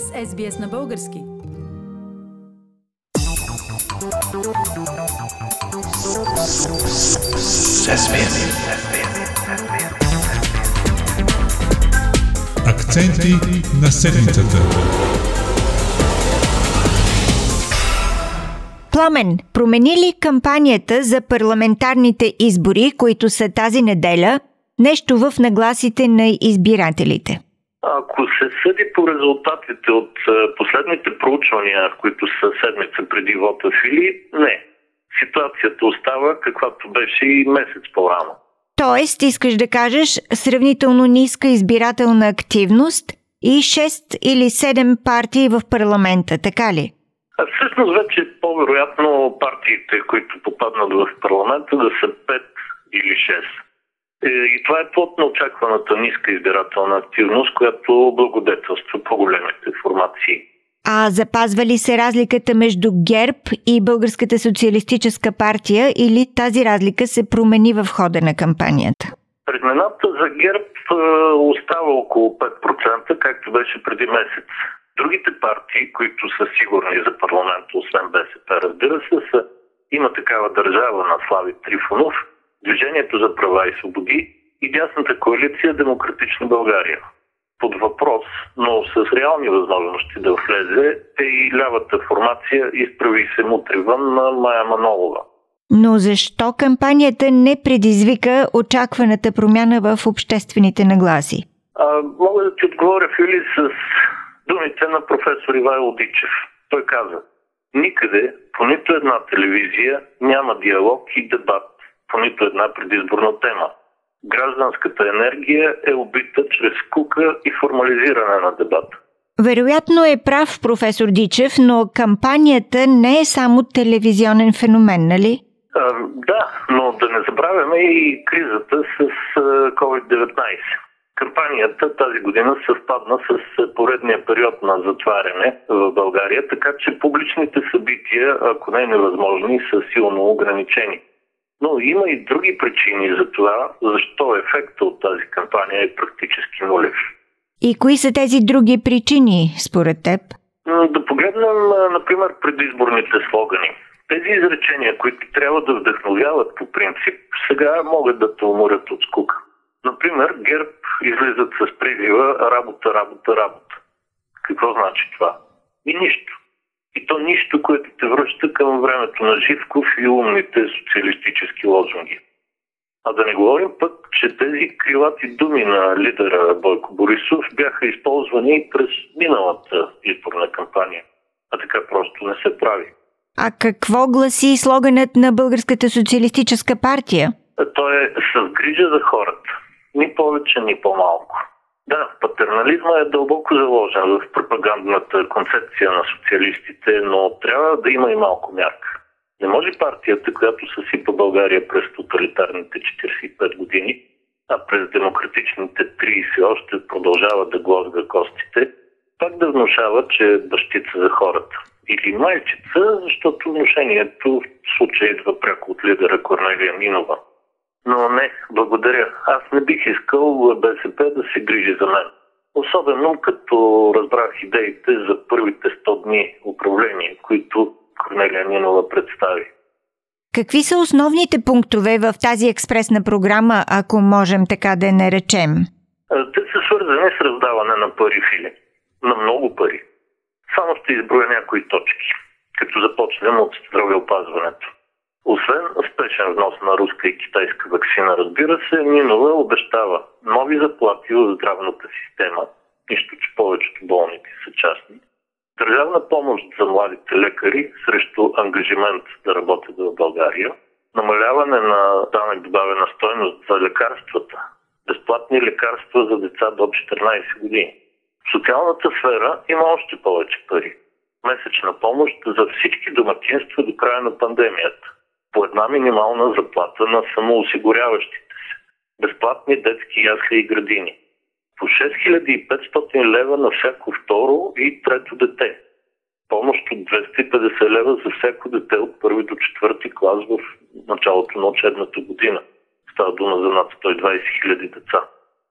сте с SBS на български. Акценти на седмицата. Пламен, промени ли кампанията за парламентарните избори, които са тази неделя, нещо в нагласите на избирателите? Ако се съди по резултатите от е, последните проучвания, които са седмица преди вота Фили, не. Ситуацията остава каквато беше и месец по-рано. Тоест, искаш да кажеш сравнително ниска избирателна активност и 6 или 7 партии в парламента, така ли? А всъщност вече по-вероятно партиите, които попаднат в парламента, да са 5 или 6. Е, и това е плод на очакваната ниска избирателна активност, която благодетелства по-големите формации. А запазва ли се разликата между ГЕРБ и Българската социалистическа партия или тази разлика се промени в хода на кампанията? Предмената за ГЕРБ е, остава около 5%, както беше преди месец. Другите партии, които са сигурни за парламента, освен БСП, разбира се, са има такава държава на Слави Трифонов – Движението за права и свободи и дясната коалиция Демократична България. Под въпрос, но с реални възможности да влезе е и лявата формация изправи се мутри вън на Майя Манолова. Но защо кампанията не предизвика очакваната промяна в обществените нагласи? А, мога да ти отговоря, Фили, с думите на професор Ивайло Дичев. Той каза, никъде, по нито една телевизия няма диалог и дебат по нито една предизборна тема. Гражданската енергия е убита чрез скука и формализиране на дебата. Вероятно е прав професор Дичев, но кампанията не е само телевизионен феномен, нали? А, да, но да не забравяме и кризата с COVID-19. Кампанията тази година съвпадна с поредния период на затваряне в България, така че публичните събития, ако не е невъзможни, са силно ограничени. Но има и други причини за това, защо ефектът от тази кампания е практически нулев. И кои са тези други причини, според теб? Да погледнем, например, предизборните слогани. Тези изречения, които трябва да вдъхновяват по принцип, сега могат да те уморят от скука. Например, ГЕРБ излизат с призива работа, работа, работа. Какво значи това? И нищо. И то нищо, което те връща към времето на Живков и умните социалистически лозунги. А да не говорим пък, че тези крилати думи на лидера Бойко Борисов бяха използвани и през миналата изборна кампания. А така просто не се прави. А какво гласи слоганът на Българската социалистическа партия? Той е с грижа за хората. Ни повече, ни по-малко. Да, патернализма е дълбоко заложен в пропагандната концепция на социалистите, но трябва да има и малко мярка. Не може партията, която съсипа България през тоталитарните 45 години, а през демократичните 30 още продължава да глозга костите, пак да внушава, че е бащица за хората. Или майчица, защото внушението в случая идва пряко от лидера Корнелия Минова – но не, благодаря. Аз не бих искал БСП да се грижи за мен. Особено като разбрах идеите за първите 100 дни управление, които Корнелия Нинова представи. Какви са основните пунктове в тази експресна програма, ако можем така да не речем? Те са свързани с раздаване на пари фили. На много пари. Само ще изброя някои точки, като започнем от здравеопазването. Освен спешен внос на руска и китайска вакцина, разбира се, Нинова обещава нови заплати в здравната система, нищо, че повечето болници са частни, държавна помощ за младите лекари срещу ангажимент да работят в България, намаляване на данък добавена стойност за лекарствата, безплатни лекарства за деца до 14 години. В социалната сфера има още повече пари. Месечна помощ за всички домакинства до края на пандемията по една минимална заплата на самоосигуряващите. Безплатни детски ясли и градини. По 6500 лева на всяко второ и трето дете. Помощ от 250 лева за всяко дете от първи до четвърти клас в началото на учебната година. Става дума за над 120 000 деца.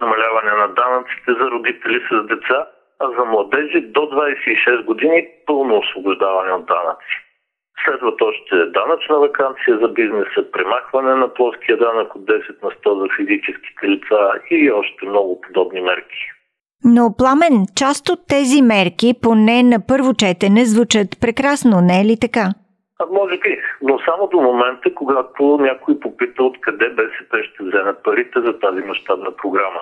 Намаляване на данъците за родители с деца а за младежи до 26 години пълно освобождаване от данъци. Следват още данъчна вакансия за бизнеса, премахване на плоския данък от 10 на 100 за физическите лица и още много подобни мерки. Но, Пламен, част от тези мерки, поне на първо четене, звучат прекрасно, не е ли така? А може би, но само до момента, когато някой попита откъде БСП ще вземе парите за тази мащабна програма.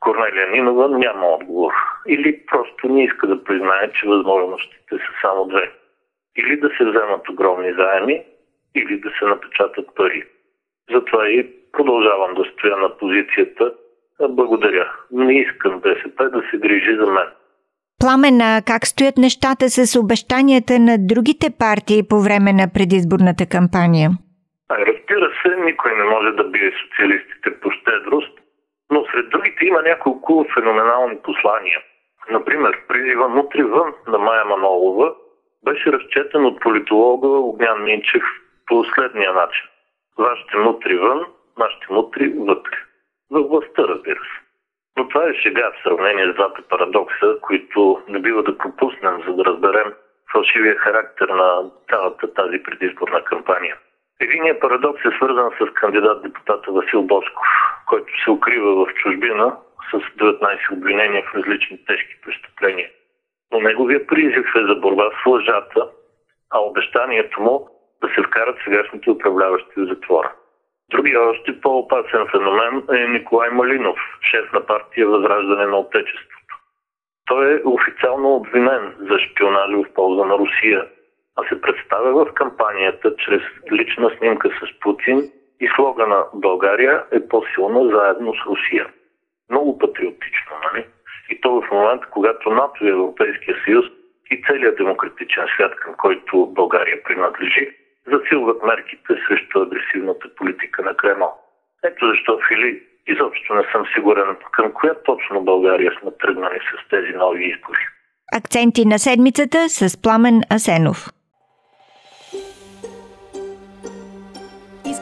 Корнелия Нинова няма отговор. Или просто не иска да признае, че възможностите са само две. Или да се вземат огромни заеми, или да се напечатат пари. Затова и продължавам да стоя на позицията. Благодаря. Не искам БСП да се грижи за мен. Пламена, как стоят нещата с обещанията на другите партии по време на предизборната кампания? Разбира се, никой не може да бие социалистите по щедрост, но сред другите има няколко феноменални послания. Например, призива внутри вън на Майя Манолова беше разчетен от политолога Огнян Минчев по следния начин. Вашите внутри вън, нашите внутри вътре. За властта, разбира се. Но това е шега в сравнение с двата парадокса, които не бива да пропуснем, за да разберем фалшивия характер на цялата тази предизборна кампания. Единият парадокс е свързан с кандидат депутата Васил Босков, който се укрива в чужбина с 19 обвинения в различни тежки престъпления. Но неговия призив е за борба с лъжата, а обещанието му да се вкарат сегашните управляващи в затвора. Другия още по-опасен феномен е Николай Малинов, шеф на партия Възраждане на Отечеството. Той е официално обвинен за шпионаж в полза на Русия, а се представя в кампанията чрез лична снимка с Путин и слогана България е по-силна заедно с Русия. Много патриотично, нали? И то в момента, когато НАТО и Европейския съюз и целият демократичен свят, към който България принадлежи, засилват мерките срещу агресивната политика на Кремъл. Ето защо, Фили, изобщо не съм сигурен към коя точно България сме тръгнали с тези нови избори. Акценти на седмицата с Пламен Асенов.